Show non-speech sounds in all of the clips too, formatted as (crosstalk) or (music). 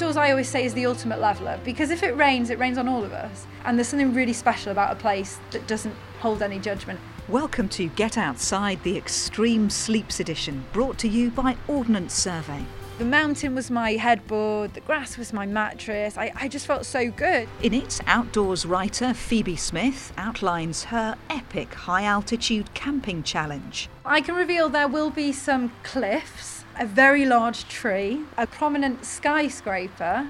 outdoors, I always say, is the ultimate leveler because if it rains, it rains on all of us. And there's something really special about a place that doesn't hold any judgment. Welcome to Get Outside, the Extreme Sleeps Edition, brought to you by Ordnance Survey. The mountain was my headboard, the grass was my mattress. I, I just felt so good. In it, outdoors writer Phoebe Smith outlines her epic high altitude camping challenge. I can reveal there will be some cliffs, a very large tree, a prominent skyscraper,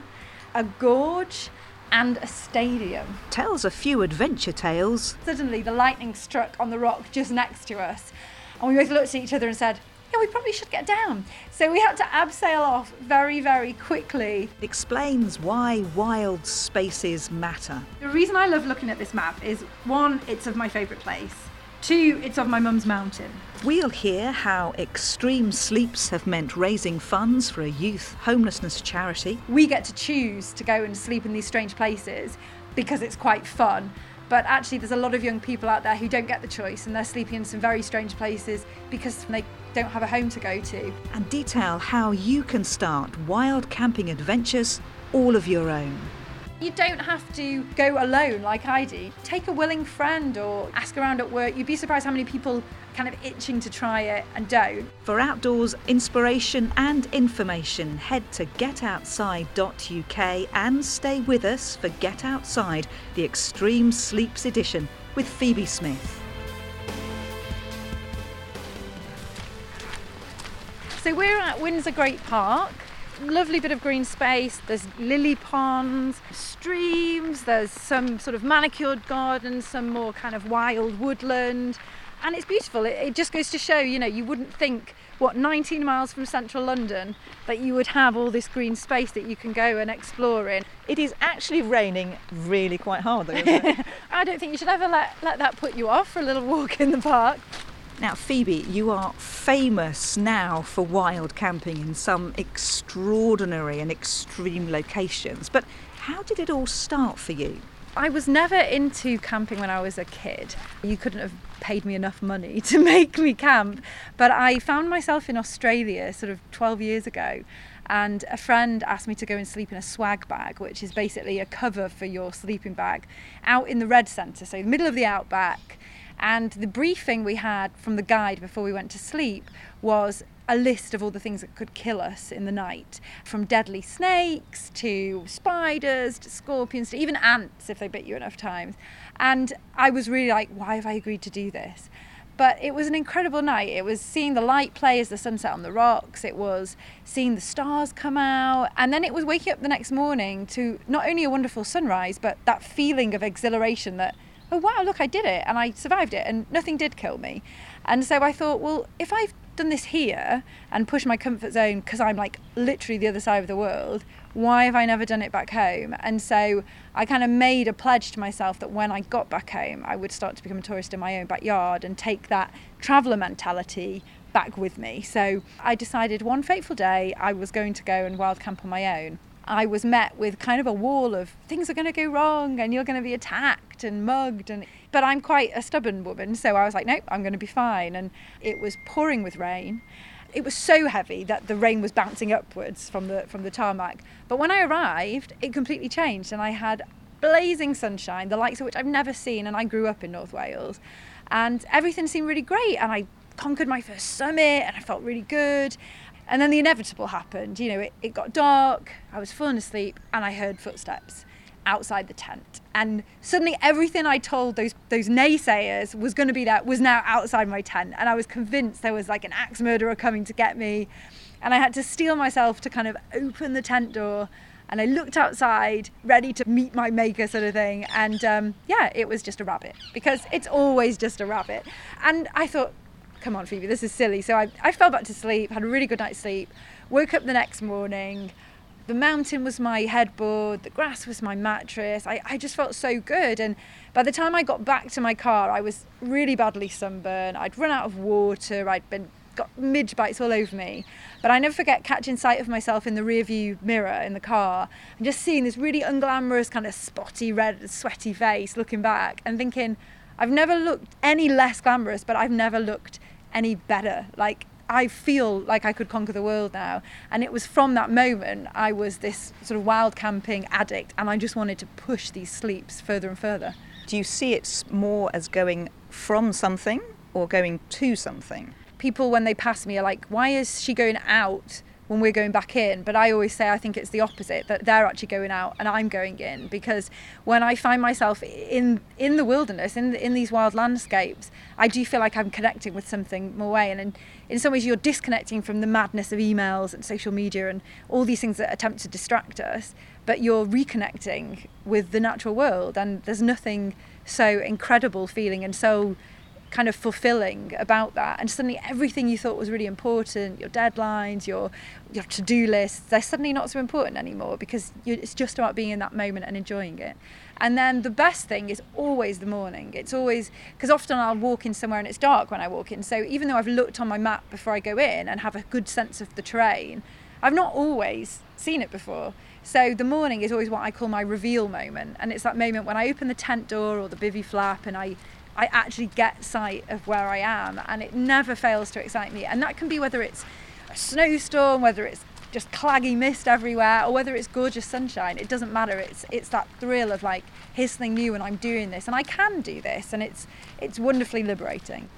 a gorge, and a stadium. Tells a few adventure tales. Suddenly, the lightning struck on the rock just next to us, and we both looked at each other and said, yeah, we probably should get down. So we had to abseil off very, very quickly. Explains why wild spaces matter. The reason I love looking at this map is one, it's of my favourite place. Two, it's of my mum's mountain. We'll hear how extreme sleeps have meant raising funds for a youth homelessness charity. We get to choose to go and sleep in these strange places because it's quite fun. But actually, there's a lot of young people out there who don't get the choice and they're sleeping in some very strange places because they don't have a home to go to. And detail how you can start wild camping adventures all of your own. You don't have to go alone like I do. Take a willing friend or ask around at work. You'd be surprised how many people kind of itching to try it and don't. For outdoors inspiration and information, head to getoutside.uk and stay with us for Get Outside, the Extreme Sleeps edition with Phoebe Smith. So we're at Windsor Great Park lovely bit of green space. There's lily ponds, streams, there's some sort of manicured gardens, some more kind of wild woodland. And it's beautiful. It, it, just goes to show, you know, you wouldn't think, what, 19 miles from central London, that you would have all this green space that you can go and explore in. It is actually raining really quite hard, though, (laughs) I don't think you should ever let, let that put you off for a little walk in the park. Now, Phoebe, you are famous now for wild camping in some extraordinary and extreme locations, but how did it all start for you? I was never into camping when I was a kid. You couldn't have paid me enough money (laughs) to make me camp, but I found myself in Australia sort of 12 years ago and a friend asked me to go and sleep in a swag bag, which is basically a cover for your sleeping bag, out in the red centre, so the middle of the outback. And the briefing we had from the guide before we went to sleep was a list of all the things that could kill us in the night from deadly snakes to spiders to scorpions to even ants if they bit you enough times. And I was really like, why have I agreed to do this? But it was an incredible night. It was seeing the light play as the sun set on the rocks. It was seeing the stars come out. And then it was waking up the next morning to not only a wonderful sunrise, but that feeling of exhilaration that oh wow, look, I did it and I survived it and nothing did kill me. And so I thought, well, if I've done this here and pushed my comfort zone because I'm like literally the other side of the world, why have I never done it back home? And so I kind of made a pledge to myself that when I got back home, I would start to become a tourist in my own backyard and take that traveller mentality back with me. So I decided one fateful day I was going to go and wild camp on my own. I was met with kind of a wall of things are going to go wrong and you're going to be attacked and mugged and but I'm quite a stubborn woman so I was like nope I'm going to be fine and it was pouring with rain. It was so heavy that the rain was bouncing upwards from the from the tarmac but when I arrived it completely changed and I had blazing sunshine the likes of which I've never seen and I grew up in North Wales and everything seemed really great and I conquered my first summit and I felt really good and then the inevitable happened. You know, it, it got dark, I was falling asleep, and I heard footsteps outside the tent. And suddenly everything I told those those naysayers was going to be there was now outside my tent. And I was convinced there was like an axe murderer coming to get me. And I had to steel myself to kind of open the tent door. And I looked outside, ready to meet my maker, sort of thing. And um, yeah, it was just a rabbit because it's always just a rabbit. And I thought, come on, Phoebe, this is silly. So I, I fell back to sleep, had a really good night's sleep, woke up the next morning. The mountain was my headboard, the grass was my mattress. I, I just felt so good. And by the time I got back to my car, I was really badly sunburned. I'd run out of water, I'd been got midge bites all over me. But I never forget catching sight of myself in the rearview mirror in the car and just seeing this really unglamorous, kind of spotty, red, sweaty face looking back and thinking, I've never looked any less glamorous, but I've never looked any better. Like I feel like I could conquer the world now. And it was from that moment I was this sort of wild camping addict and I just wanted to push these sleeps further and further. Do you see it more as going from something or going to something? People, when they pass me, are like, why is she going out? When we're going back in. But I always say I think it's the opposite that they're actually going out and I'm going in because when I find myself in in the wilderness, in in these wild landscapes, I do feel like I'm connecting with something more way. And in, in some ways, you're disconnecting from the madness of emails and social media and all these things that attempt to distract us. But you're reconnecting with the natural world, and there's nothing so incredible feeling and so kind of fulfilling about that. And suddenly everything you thought was really important your deadlines your your to-do lists they're suddenly not so important anymore because it's just about being in that moment and enjoying it. And then the best thing is always the morning. It's always because often I'll walk in somewhere and it's dark when I walk in. So even though I've looked on my map before I go in and have a good sense of the terrain I've not always seen it before. So the morning is always what I call my reveal moment. And it's that moment when I open the tent door or the bivy flap and I I actually get sight of where I am, and it never fails to excite me. And that can be whether it's a snowstorm, whether it's just claggy mist everywhere, or whether it's gorgeous sunshine. It doesn't matter. It's it's that thrill of like here's something new, and I'm doing this, and I can do this, and it's it's wonderfully liberating.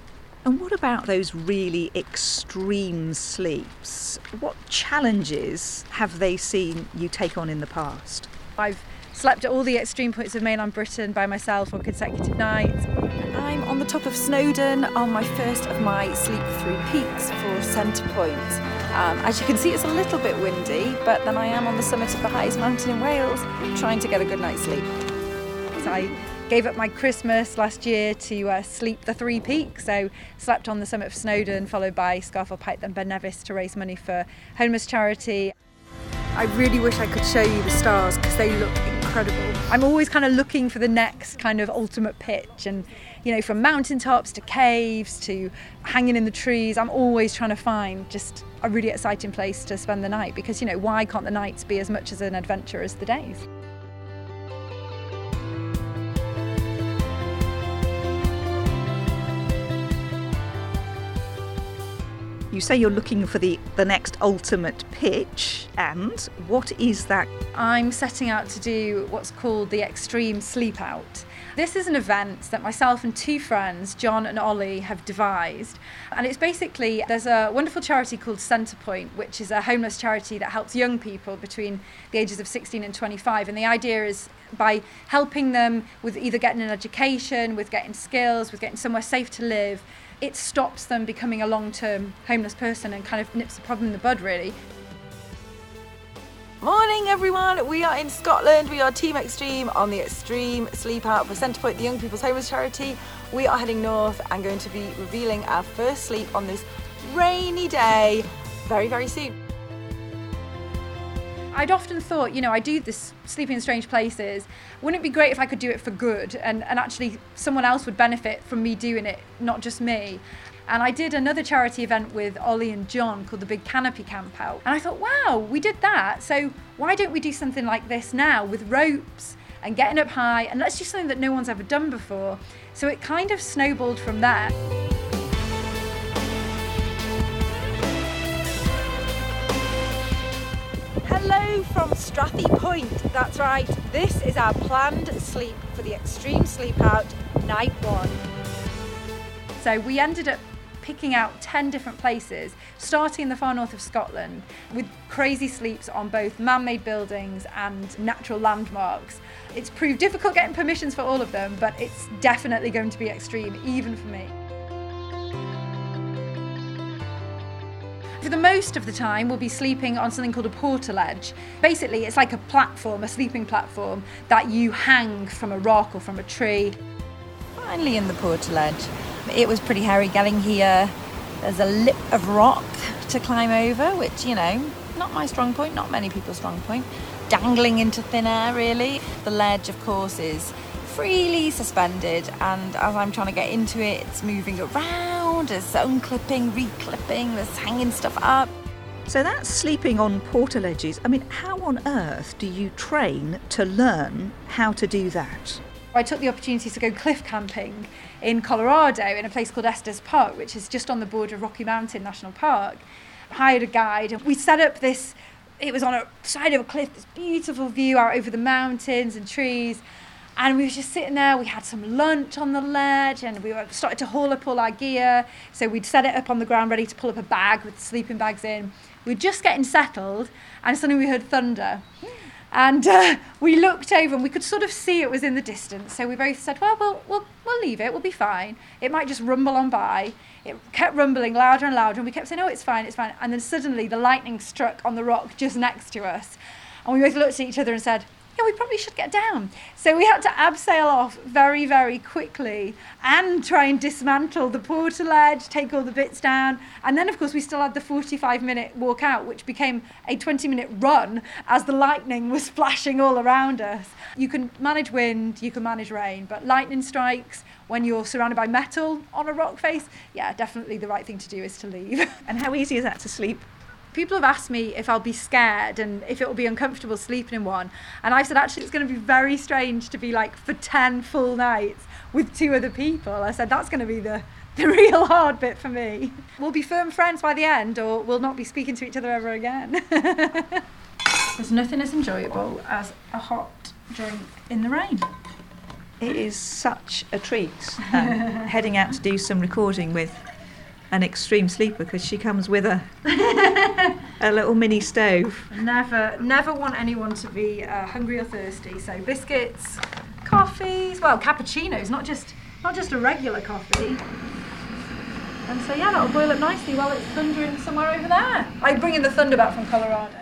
And what about those really extreme sleeps? What challenges have they seen you take on in the past? I've slept at all the extreme points of mainland Britain by myself on consecutive nights. I'm on the top of Snowdon on my first of my sleep through peaks for Centrepoint. Um, as you can see, it's a little bit windy, but then I am on the summit of the highest mountain in Wales trying to get a good night's sleep. So I gave up my Christmas last year to uh, sleep the three peaks. So slept on the summit of Snowdon, followed by Scafell Pike, then Ben Nevis to raise money for homeless charity. I really wish I could show you the stars because they look incredible. I'm always kind of looking for the next kind of ultimate pitch and you know from mountaintops to caves to hanging in the trees I'm always trying to find just a really exciting place to spend the night because you know why can't the nights be as much as an adventure as the days? You say you're looking for the, the next ultimate pitch, and what is that? I'm setting out to do what's called the Extreme Sleep Out. This is an event that myself and two friends, John and Ollie, have devised. And it's basically there's a wonderful charity called Centrepoint, which is a homeless charity that helps young people between the ages of 16 and 25. And the idea is by helping them with either getting an education, with getting skills, with getting somewhere safe to live, it stops them becoming a long term homeless person and kind of nips the problem in the bud, really. Morning, everyone. We are in Scotland. We are Team Extreme on the Extreme Sleep Out for Centrepoint, the Young People's Homeless Charity. We are heading north and going to be revealing our first sleep on this rainy day very, very soon. I'd often thought, you know, I do this sleeping in strange places. Wouldn't it be great if I could do it for good and, and actually someone else would benefit from me doing it, not just me? And I did another charity event with Ollie and John called the Big Canopy Camp Out. And I thought, wow, we did that. So why don't we do something like this now with ropes and getting up high? And let's do something that no one's ever done before. So it kind of snowballed from there. Hello from Strathy Point. That's right, this is our planned sleep for the Extreme Sleep Out Night 1. So we ended up picking out 10 different places, starting in the far north of Scotland, with crazy sleeps on both man made buildings and natural landmarks. It's proved difficult getting permissions for all of them, but it's definitely going to be extreme, even for me. For the most of the time, we'll be sleeping on something called a portaledge. Basically, it's like a platform, a sleeping platform, that you hang from a rock or from a tree. Finally, in the portaledge. It was pretty hairy getting here. There's a lip of rock to climb over, which, you know, not my strong point, not many people's strong point. Dangling into thin air, really. The ledge, of course, is freely suspended, and as I'm trying to get into it, it's moving around it's there's unclipping, reclipping, there's hanging stuff up. So that's sleeping on portaledges. I mean, how on earth do you train to learn how to do that? I took the opportunity to go cliff camping in Colorado in a place called Estes Park, which is just on the border of Rocky Mountain National Park. hired a guide and we set up this it was on a side of a cliff, this beautiful view out over the mountains and trees. And we were just sitting there. We had some lunch on the ledge, and we were started to haul up all our gear. So we'd set it up on the ground, ready to pull up a bag with sleeping bags in. We were just getting settled, and suddenly we heard thunder. And uh, we looked over, and we could sort of see it was in the distance. So we both said, "Well, we'll we'll, we'll leave it. We'll be fine. It might just rumble on by." It kept rumbling louder and louder, and we kept saying, "Oh, it's fine, it's fine." And then suddenly the lightning struck on the rock just next to us, and we both looked at each other and said, yeah, we probably should get down. So we had to abseil off very, very quickly and try and dismantle the portaledge, take all the bits down. And then, of course, we still had the 45 minute walk out, which became a 20 minute run as the lightning was (laughs) flashing all around us. You can manage wind, you can manage rain, but lightning strikes when you're surrounded by metal on a rock face, yeah, definitely the right thing to do is to leave. (laughs) And how easy is that to sleep? People have asked me if I'll be scared and if it will be uncomfortable sleeping in one. And I've said, actually, it's going to be very strange to be like for 10 full nights with two other people. I said, that's going to be the, the (laughs) real hard bit for me. We'll be firm friends by the end, or we'll not be speaking to each other ever again. (laughs) There's nothing as enjoyable as a hot drink in the rain. It is such a treat um, (laughs) heading out to do some recording with an extreme sleeper because she comes with a (laughs) a little mini stove. Never, never want anyone to be uh, hungry or thirsty. So biscuits, coffees, well, cappuccinos, not just not just a regular coffee. And so yeah, that'll boil up nicely while it's thundering somewhere over there. I bring in the thunder back from Colorado.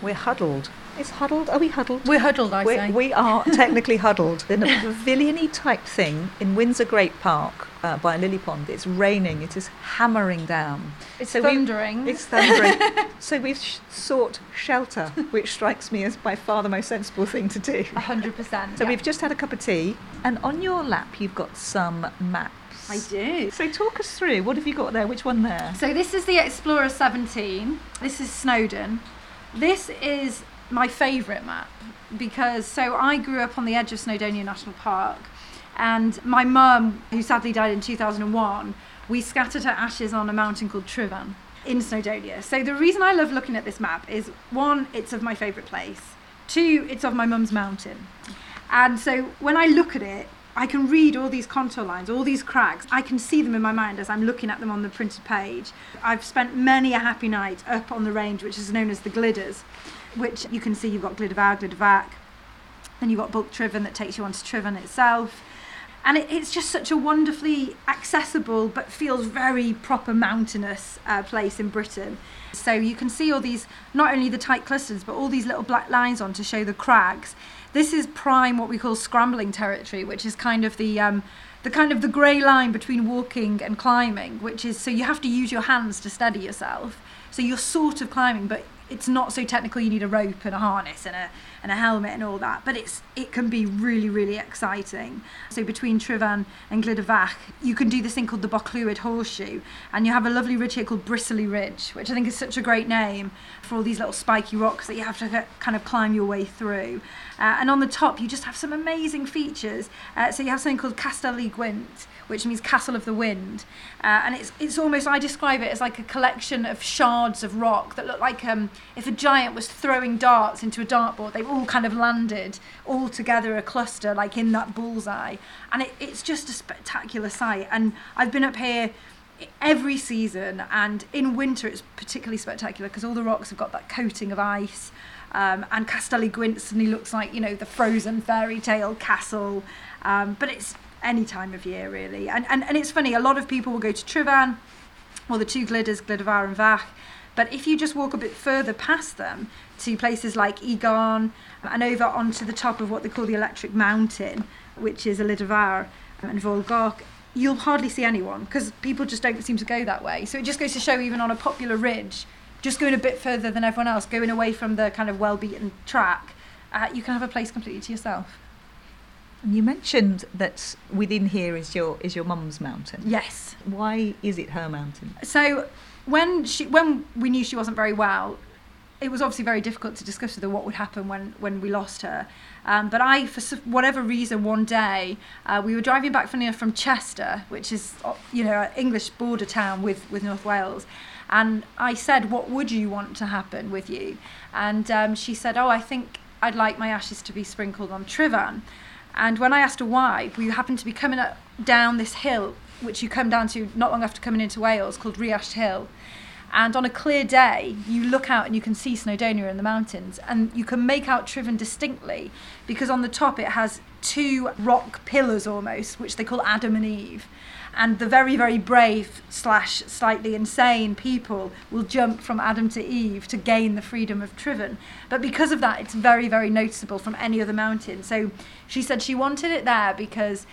We're huddled. Is huddled? Are we huddled? We're huddled, I We're, say. we are (laughs) technically huddled in a (laughs) pavilion type thing in Windsor Great Park uh, by Lily Pond. It's raining. It is hammering down. it's so we- thundering. It's thundering. (laughs) so we've sh- sought shelter, which strikes me as by far the most sensible thing to do. A hundred percent. So yeah. we've just had a cup of tea, and on your lap you've got some maps. I do. So talk us through. What have you got there? Which one there? So this is the Explorer 17. This is Snowdon. This is my favourite map because so I grew up on the edge of Snowdonia National Park, and my mum, who sadly died in 2001, we scattered her ashes on a mountain called Tryfan in Snowdonia. So the reason I love looking at this map is one, it's of my favourite place. Two, it's of my mum's mountain. And so when I look at it, I can read all these contour lines, all these cracks. I can see them in my mind as I'm looking at them on the printed page. I've spent many a happy night up on the range, which is known as the Glyders, which you can see you've got Glyder Fawr, Gliddervac, then you've got Bwlch Tryfan that takes you onto Tryfan itself. And it, it's just such a wonderfully accessible but feels very proper mountainous uh, place in Britain. So you can see all these, not only the tight clusters, but all these little black lines on to show the crags. This is prime, what we call scrambling territory, which is kind of the um, the kind of the grey line between walking and climbing, which is so you have to use your hands to steady yourself. So you're sort of climbing, but it's not so technical. You need a rope and a harness and a and a helmet and all that. But it's it can be really really exciting. So between Tryfan and Glyder Fach, you can do this thing called the Bochlwyd Horseshoe, and you have a lovely ridge here called Bristly Ridge, which I think is such a great name for all these little spiky rocks that you have to kind of climb your way through. Uh, and on the top, you just have some amazing features. Uh, so you have something called Castell y Gwynt, which means Castle of the Wind, uh, and it's it's almost I describe it as like a collection of shards of rock that look like um, if a giant was throwing darts into a dartboard, they've all kind of landed all together a cluster like in that bullseye, and it, it's just a spectacular sight. And I've been up here every season, and in winter it's particularly spectacular because all the rocks have got that coating of ice. Um, and Castell y Gwynt suddenly looks like you know the frozen fairy tale castle, um, but it's any time of year really. And, and and it's funny, a lot of people will go to Tryfan or the two Glyders, Gliddervar and Fach, but if you just walk a bit further past them to places like Egon and over onto the top of what they call the Electric Mountain, which is Elidir Fawr and Volgok, you'll hardly see anyone because people just don't seem to go that way. So it just goes to show, even on a popular ridge, just going a bit further than everyone else, going away from the kind of well beaten track, uh, you can have a place completely to yourself. And you mentioned that within here is your is your mum's mountain. Yes. Why is it her mountain? So when she when we knew she wasn't very well, it was obviously very difficult to discuss with her what would happen when, when we lost her. Um, but I, for whatever reason, one day uh, we were driving back from, from Chester, which is uh, you know an English border town with, with North Wales, and I said, "What would you want to happen with you?" And um, she said, "Oh, I think I'd like my ashes to be sprinkled on Tryfan." And when I asked her why, we happened to be coming up, down this hill, which you come down to not long after coming into Wales, called Rhuallt Hill. And on a clear day, you look out and you can see Snowdonia in the mountains, and you can make out Tryfan distinctly because on the top it has two rock pillars almost, which they call Adam and Eve. And the very, very brave slash slightly insane people will jump from Adam to Eve to gain the freedom of Tryfan. But because of that, it's very, very noticeable from any other mountain. So she said she wanted it there because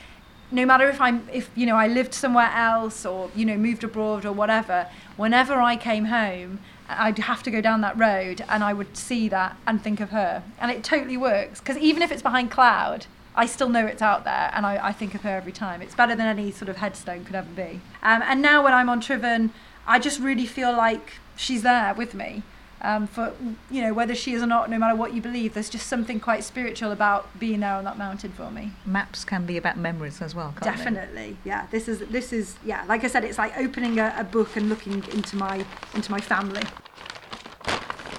no matter if I'm if you know I lived somewhere else or you know moved abroad or whatever, whenever I came home, I'd have to go down that road and I would see that and think of her. And it totally works because even if it's behind cloud, I still know it's out there and I, I think of her every time. It's better than any sort of headstone could ever be. Um, and now when I'm on Tryfan, I just really feel like she's there with me um, for you know whether she is or not no matter what you believe there's just something quite spiritual about being there on that mountain for me maps can be about memories as well definitely they? yeah this is this is yeah like i said it's like opening a, a book and looking into my into my family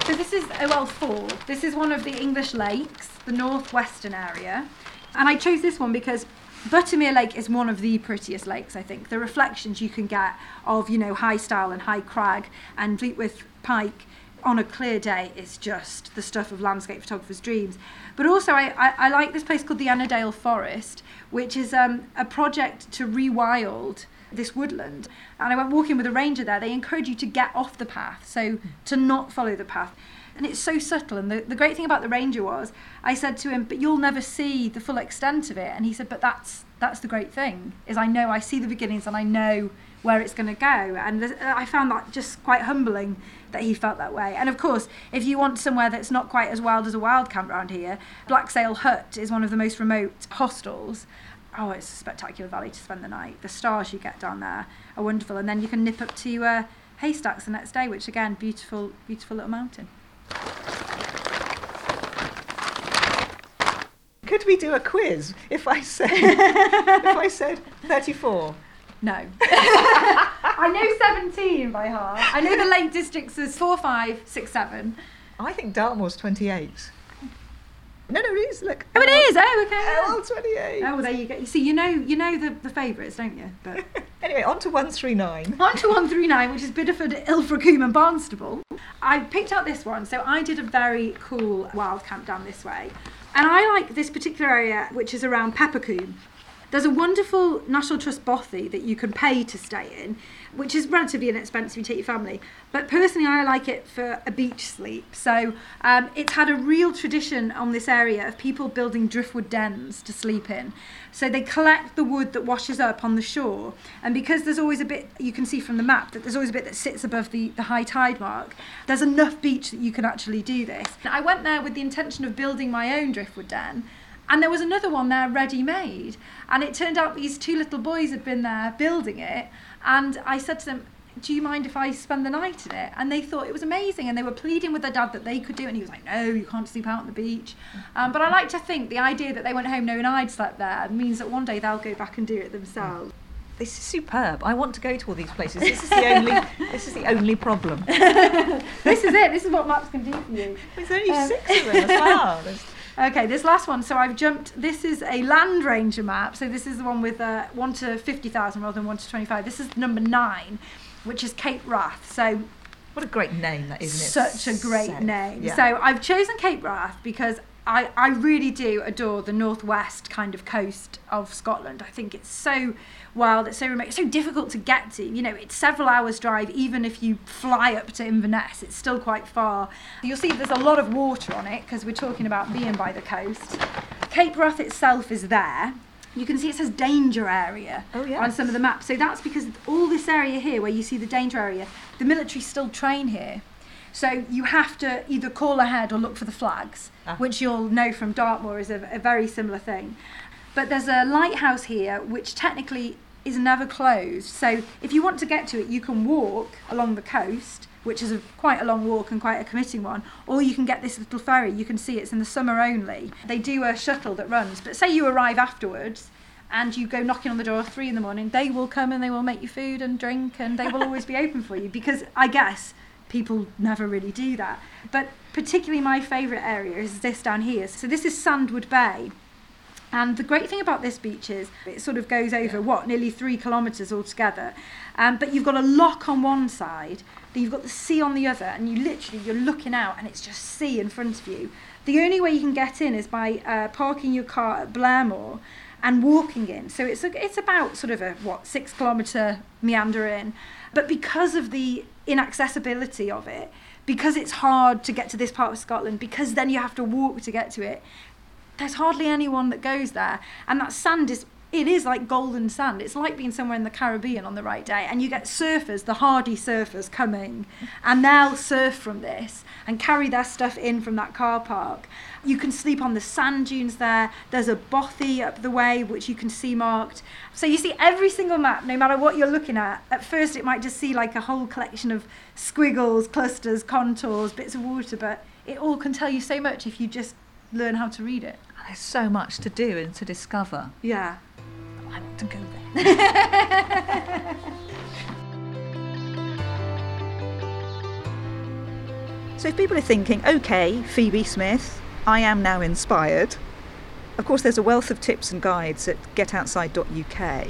so this is OL4. This is one of the English lakes, the northwestern area. And I chose this one because Buttermere Lake is one of the prettiest lakes, I think. The reflections you can get of, you know, High Stile and High Crag and Fleetwith Pike on a clear day is just the stuff of landscape photographers' dreams. But also, I, I, I like this place called the Ennerdale Forest, which is um, a project to rewild this woodland. And I went walking with a ranger there. They encourage you to get off the path, so to not follow the path. And it's so subtle. And the, the great thing about the ranger was, I said to him, "But you'll never see the full extent of it." And he said, "But that's that's the great thing is I know I see the beginnings and I know where it's going to go." And I found that just quite humbling that he felt that way. And of course, if you want somewhere that's not quite as wild as a wild camp around here, Blacksail Hut is one of the most remote hostels. Oh, it's a spectacular valley to spend the night. The stars you get down there are wonderful, and then you can nip up to uh, Haystacks the next day, which again, beautiful, beautiful little mountain. Could we do a quiz if I said (laughs) if I said thirty-four? No. (laughs) I know 17 by heart. I know the Lake Districts is 4, 5, 6, 7. I think Dartmoor's 28. No, no, it is. Look. Oh, it is. Oh, okay. LL 28. Oh, well, there you go. You see, you know, you know the, the favourites, don't you? But (laughs) anyway, on to 139. (laughs) On to 139, which is Bideford, Ilfracombe, and Barnstaple. I picked out this one. So I did a very cool wild camp down this way. And I like this particular area, which is around Peppercombe. There's a wonderful National Trust bothy that you can pay to stay in, which is relatively inexpensive. You take your family, but personally, I like it for a beach sleep. So um, it's had a real tradition on this area of people building driftwood dens to sleep in. So they collect the wood that washes up on the shore, and because there's always a bit you can see from the map that there's always a bit that sits above the, the high tide mark. There's enough beach that you can actually do this. I went there with the intention of building my own driftwood den. And there was another one there ready made. And it turned out these two little boys had been there building it. And I said to them, do you mind if I spend the night in it? And they thought it was amazing, and they were pleading with their dad that they could do it. And he was like, no, you can't sleep out on the beach. Um, but I like to think the idea that they went home knowing I'd slept there means that one day they'll go back and do it themselves. This is superb. I want to go to all these places. This is the only. (laughs) this is the only problem. (laughs) this is it. This is what maps can do for you. There's only um, six of them as well. (laughs) Okay, this last one. So I've jumped. This is a Landranger map. So this is the one with uh, one to fifty thousand rather than one to twenty-five. This is number nine, which is Cape Wrath. So what a great name that is, isn't it? Such a great name. Yeah. So I've chosen Cape Wrath because I, I really do adore the northwest kind of coast of Scotland. I think it's so wild, it's so remote, it's so difficult to get to. You know, it's several hours' drive, even if you fly up to Inverness, it's still quite far. You'll see there's a lot of water on it because we're talking about being by the coast. Cape Wrath itself is there. You can see it says danger area oh, yes. on some of the maps. So that's because all this area here, where you see the danger area, the military still train here. So you have to either call ahead or look for the flags, ah. which you'll know from Dartmoor is a, a very similar thing. But there's a lighthouse here which technically is never closed. So if you want to get to it, you can walk along the coast which is a, quite a long walk and quite a committing one, or you can get this little ferry. You can see it's in the summer only. They do a shuttle that runs, but say you arrive afterwards and you go knocking on the door at three in the morning, they will come and they will make you food and drink and they will always be open for you because I guess people never really do that. But particularly my favourite area is this down here. So this is Sandwood Bay. And the great thing about this beach is it sort of goes over what nearly three kilometres altogether, um, but you've got a loch on one side, then you've got the sea on the other, and you literally you're looking out and it's just sea in front of you. The only way you can get in is by uh, parking your car at Blairmore and walking in. So it's a, it's about sort of a what six kilometre meander in, but because of the inaccessibility of it, because it's hard to get to this part of Scotland, because then you have to walk to get to it, there's hardly anyone that goes there. And that sand is it is like golden sand. It's like being somewhere in the Caribbean on the right day. And you get surfers, the hardy surfers coming, and they'll surf from this and carry their stuff in from that car park. You can sleep on the sand dunes there. There's a bothy up the way, which you can see marked. So you see every single map, no matter what you're looking at. At first, it might just see like a whole collection of squiggles, clusters, contours, bits of water, but it all can tell you so much if you just learn how to read it. There's so much to do and to discover. Yeah. I want to go there. (laughs) (laughs) so if people are thinking, okay, Phoebe Smith, I am now inspired. Of course, there's a wealth of tips and guides at getoutside.uk.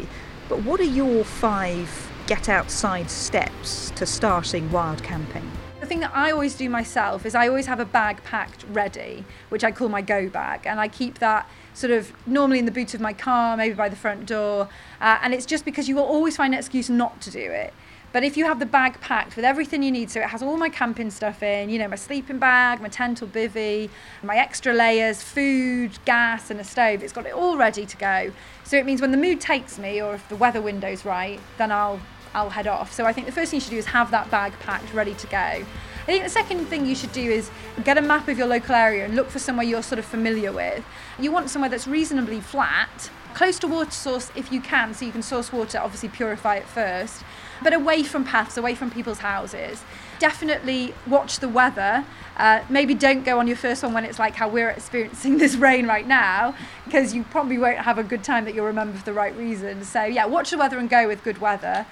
But what are your five get outside steps to starting wild camping? The thing that I always do myself is I always have a bag packed ready, which I call my go bag, and I keep that sort of normally in the boot of my car, maybe by the front door. Uh, and it's just because you will always find an excuse not to do it. But if you have the bag packed with everything you need, so it has all my camping stuff in, you know, my sleeping bag, my tent or bivy, my extra layers, food, gas, and a stove, it's got it all ready to go. So it means when the mood takes me, or if the weather window's right, then I'll I'll head off. So I think the first thing you should do is have that bag packed, ready to go. I think the second thing you should do is get a map of your local area and look for somewhere you're sort of familiar with. You want somewhere that's reasonably flat, close to water source if you can, so you can source water, obviously purify it first, but away from paths, away from people's houses. Definitely watch the weather. Uh, maybe don't go on your first one when it's like how we're experiencing (laughs) this rain right now, because you probably won't have a good time that you'll remember for the right reasons. So, yeah, watch the weather and go with good weather.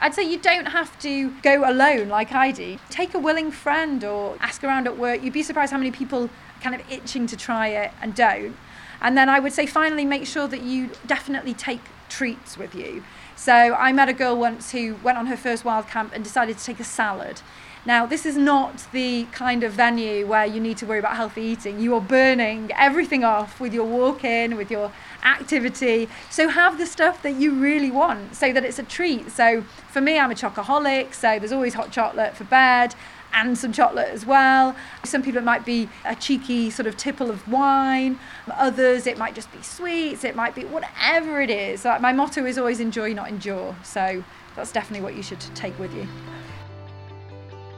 I'd say you don't have to go alone like I do. Take a willing friend or ask around at work. You'd be surprised how many people kind of itching to try it and don't. And then I would say finally make sure that you definitely take treats with you. So I met a girl once who went on her first wild camp and decided to take a salad. Now, this is not the kind of venue where you need to worry about healthy eating. You are burning everything off with your walk in, with your activity. So, have the stuff that you really want so that it's a treat. So, for me, I'm a chocoholic, so there's always hot chocolate for bed and some chocolate as well. Some people it might be a cheeky sort of tipple of wine. Others it might just be sweets. It might be whatever it is. Like my motto is always enjoy, not endure. So that's definitely what you should take with you.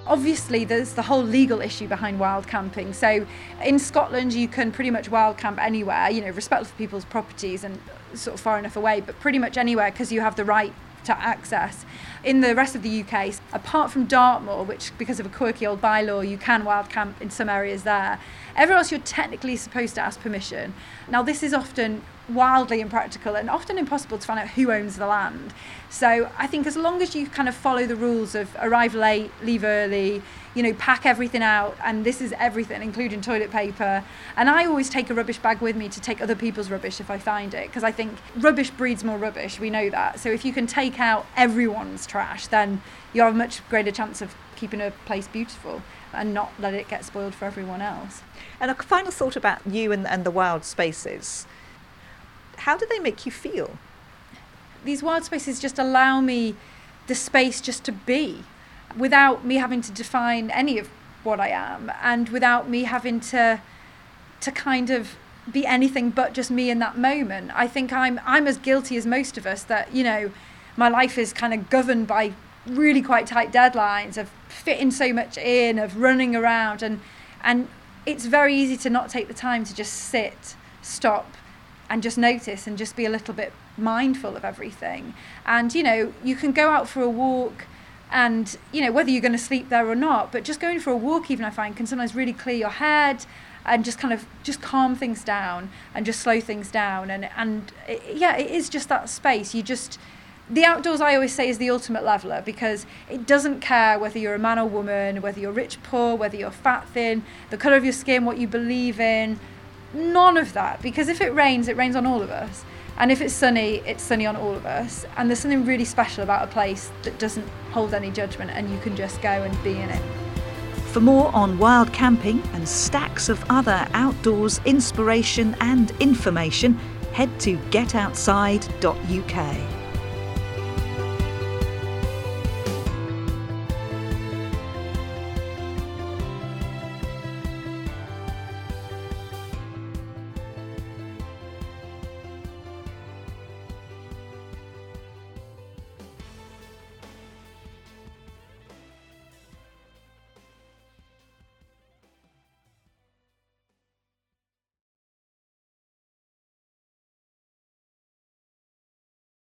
Obviously, there's the whole legal issue behind wild camping. So, in Scotland, you can pretty much wild camp anywhere, you know, respectful of people's properties and sort of far enough away, but pretty much anywhere because you have the right to access. In the rest of the UK, apart from Dartmoor, which because of a quirky old bylaw you can wild camp in some areas there, everywhere else you're technically supposed to ask permission. Now, this is often wildly impractical and often impossible to find out who owns the land. So I think as long as you kind of follow the rules of arrive late, leave early, you know, pack everything out, and this is everything, including toilet paper. And I always take a rubbish bag with me to take other people's rubbish if I find it, because I think rubbish breeds more rubbish. We know that. So if you can take out everyone's trash, then you have a much greater chance of keeping a place beautiful and not let it get spoiled for everyone else. And a final thought about you and, and the wild spaces how do they make you feel? These wild spaces just allow me the space just to be without me having to define any of what I am and without me having to to kind of be anything but just me in that moment. I think I'm I'm as guilty as most of us that, you know, my life is kind of governed by really quite tight deadlines of fitting so much in, of running around and and it's very easy to not take the time to just sit, stop, and just notice and just be a little bit mindful of everything. And you know, you can go out for a walk and you know whether you're going to sleep there or not but just going for a walk even i find can sometimes really clear your head and just kind of just calm things down and just slow things down. And and it, yeah it is just that space. You just the outdoors i always say is the ultimate leveler because it doesn't care whether you're a man or woman whether you're rich poor whether you're fat thin the color of your skin what you believe in none of that. Because if it rains it rains on all of us and if it's sunny, it's sunny on all of us. And there's something really special about a place that doesn't hold any judgment and you can just go and be in it. For more on wild camping and stacks of other outdoors inspiration and information, head to getoutside.uk.